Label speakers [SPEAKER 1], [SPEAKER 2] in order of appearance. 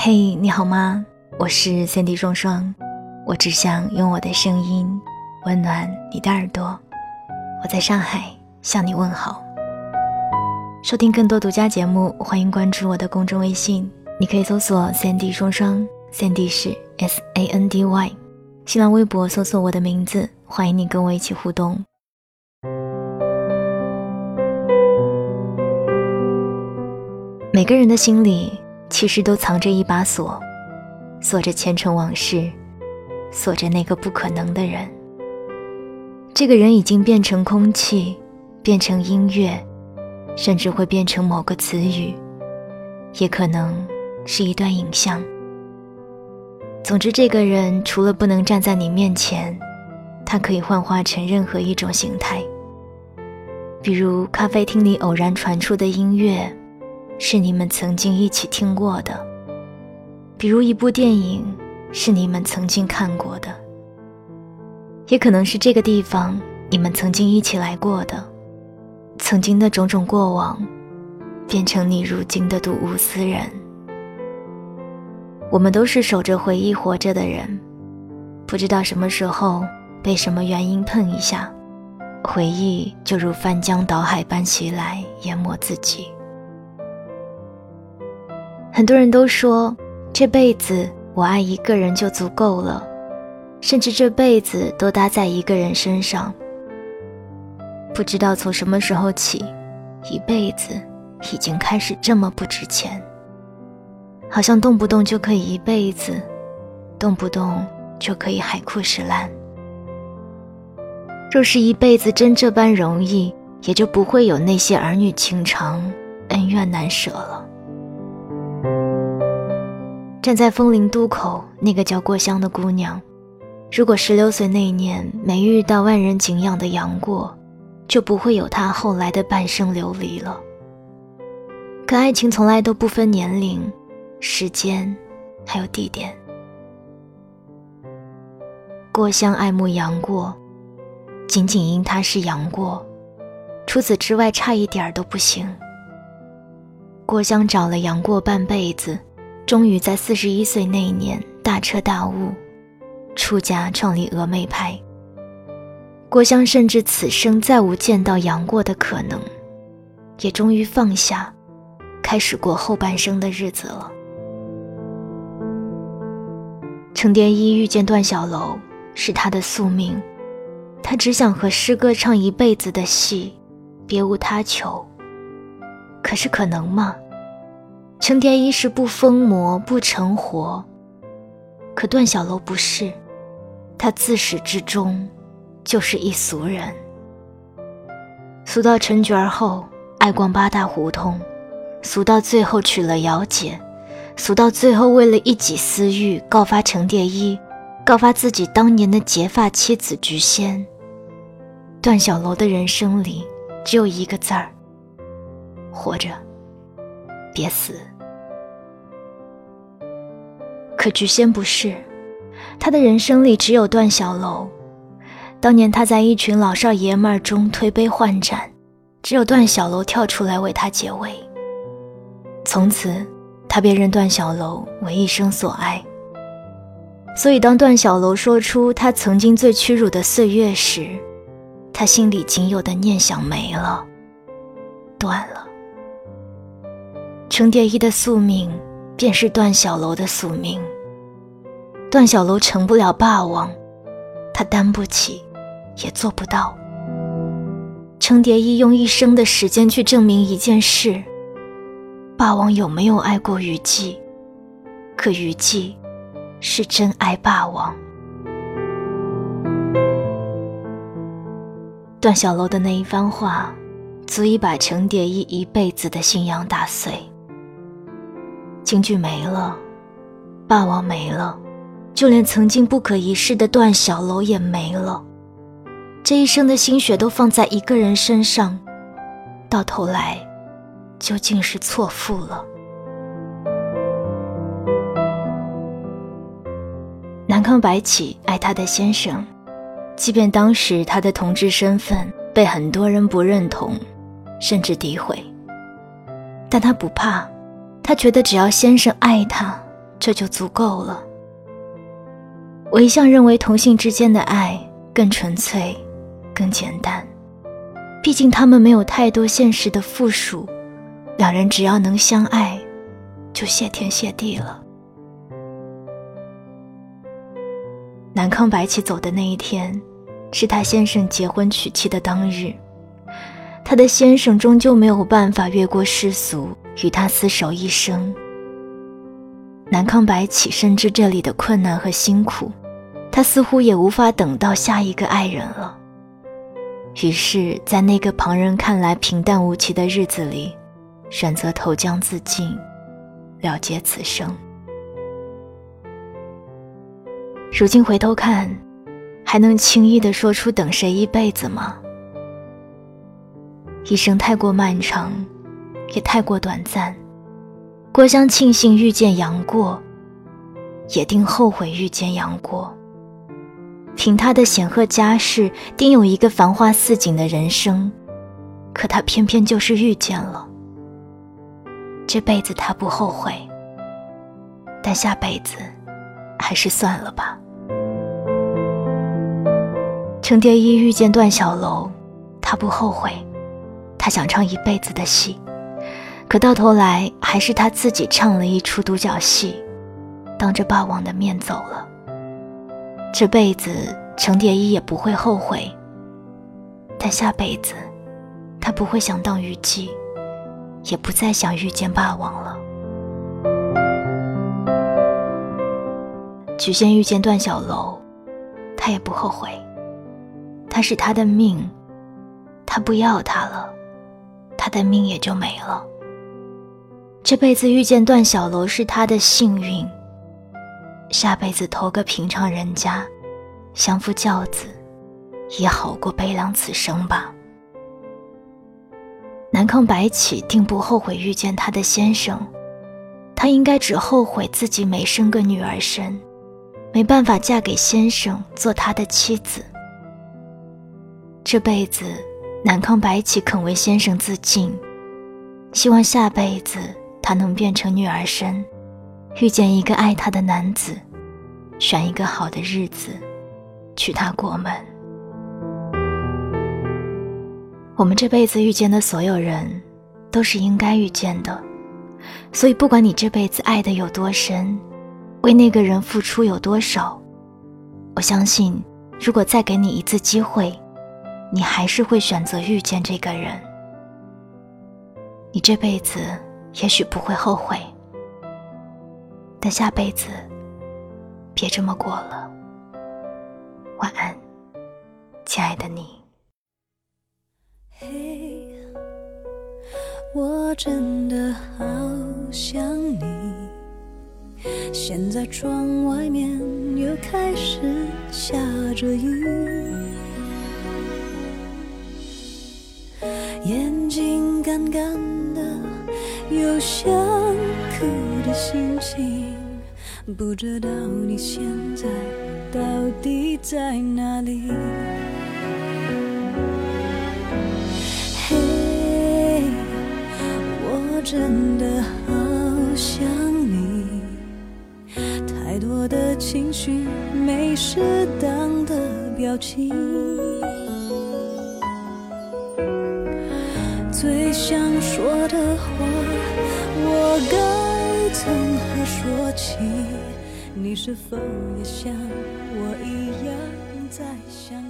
[SPEAKER 1] 嘿，你好吗？我是三 D 双双，我只想用我的声音温暖你的耳朵。我在上海向你问好。收听更多独家节目，欢迎关注我的公众微信，你可以搜索三 D 双双，三 D 是 S A N D Y。新浪微博搜索我的名字，欢迎你跟我一起互动。每个人的心里其实都藏着一把锁，锁着前尘往事，锁着那个不可能的人。这个人已经变成空气，变成音乐，甚至会变成某个词语，也可能是一段影像。总之，这个人除了不能站在你面前，他可以幻化成任何一种形态，比如咖啡厅里偶然传出的音乐。是你们曾经一起听过的，比如一部电影，是你们曾经看过的，也可能是这个地方你们曾经一起来过的，曾经的种种过往，变成你如今的睹物思人。我们都是守着回忆活着的人，不知道什么时候被什么原因碰一下，回忆就如翻江倒海般袭来，淹没自己。很多人都说，这辈子我爱一个人就足够了，甚至这辈子都搭在一个人身上。不知道从什么时候起，一辈子已经开始这么不值钱，好像动不动就可以一辈子，动不动就可以海枯石烂。若是一辈子真这般容易，也就不会有那些儿女情长、恩怨难舍了。站在枫林渡口，那个叫过香的姑娘，如果十六岁那年没遇到万人敬仰的杨过，就不会有她后来的半生流离了。可爱情从来都不分年龄、时间，还有地点。过香爱慕杨过，仅仅因他是杨过，除此之外差一点都不行。郭襄找了杨过半辈子。终于在四十一岁那一年大彻大悟，出家创立峨眉派。郭襄甚至此生再无见到杨过的可能，也终于放下，开始过后半生的日子了。程蝶衣遇见段小楼是他的宿命，他只想和师哥唱一辈子的戏，别无他求。可是可能吗？程蝶衣是不疯魔不成活，可段小楼不是，他自始至终就是一俗人。俗到成角后爱逛八大胡同，俗到最后娶了姚姐，俗到最后为了一己私欲告发程蝶衣，告发自己当年的结发妻子菊仙。段小楼的人生里只有一个字儿：活着。别死。可菊仙不是，他的人生里只有段小楼。当年他在一群老少爷们儿中推杯换盏，只有段小楼跳出来为他解围。从此，他便认段小楼为一生所爱。所以，当段小楼说出他曾经最屈辱的岁月时，他心里仅有的念想没了，断了。程蝶衣的宿命，便是段小楼的宿命。段小楼成不了霸王，他担不起，也做不到。程蝶衣用一生的时间去证明一件事：霸王有没有爱过虞姬？可虞姬，是真爱霸王。段小楼的那一番话，足以把程蝶衣一辈子的信仰打碎。京剧没了，霸王没了，就连曾经不可一世的段小楼也没了。这一生的心血都放在一个人身上，到头来，究竟是错付了。南康白起爱他的先生，即便当时他的同志身份被很多人不认同，甚至诋毁，但他不怕。他觉得只要先生爱他，这就足够了。我一向认为同性之间的爱更纯粹、更简单，毕竟他们没有太多现实的附属，两人只要能相爱，就谢天谢地了。南康白起走的那一天，是他先生结婚娶妻的当日。他的先生终究没有办法越过世俗，与他厮守一生。南康白起深知这里的困难和辛苦，他似乎也无法等到下一个爱人了。于是，在那个旁人看来平淡无奇的日子里，选择投江自尽，了结此生。如今回头看，还能轻易地说出等谁一辈子吗？一生太过漫长，也太过短暂。郭襄庆幸遇见杨过，也定后悔遇见杨过。凭他的显赫家世，定有一个繁花似锦的人生，可他偏偏就是遇见了。这辈子他不后悔，但下辈子还是算了吧。程蝶衣遇见段小楼，他不后悔。他想唱一辈子的戏，可到头来还是他自己唱了一出独角戏，当着霸王的面走了。这辈子程蝶衣也不会后悔，但下辈子他不会想当虞姬，也不再想遇见霸王了。许仙遇见段小楼，他也不后悔，他是他的命，他不要他了。他的命也就没了。这辈子遇见段小楼是他的幸运，下辈子投个平常人家，相夫教子，也好过悲凉此生吧。南康白起定不后悔遇见他的先生，他应该只后悔自己没生个女儿身，没办法嫁给先生做他的妻子。这辈子。南康白起肯为先生自尽，希望下辈子他能变成女儿身，遇见一个爱他的男子，选一个好的日子，娶她过门。我们这辈子遇见的所有人，都是应该遇见的，所以不管你这辈子爱的有多深，为那个人付出有多少，我相信，如果再给你一次机会。你还是会选择遇见这个人，你这辈子也许不会后悔，但下辈子别这么过了。晚安，亲爱的你。
[SPEAKER 2] 嘿，我真的好想你。现在窗外面又开始下着雨。眼睛干干的，有想哭的心情，不知道你现在到底在哪里？嘿，我真的好想你，太多的情绪没适当的表情。最想说的话，我该从何说起？你是否也像我一样在想？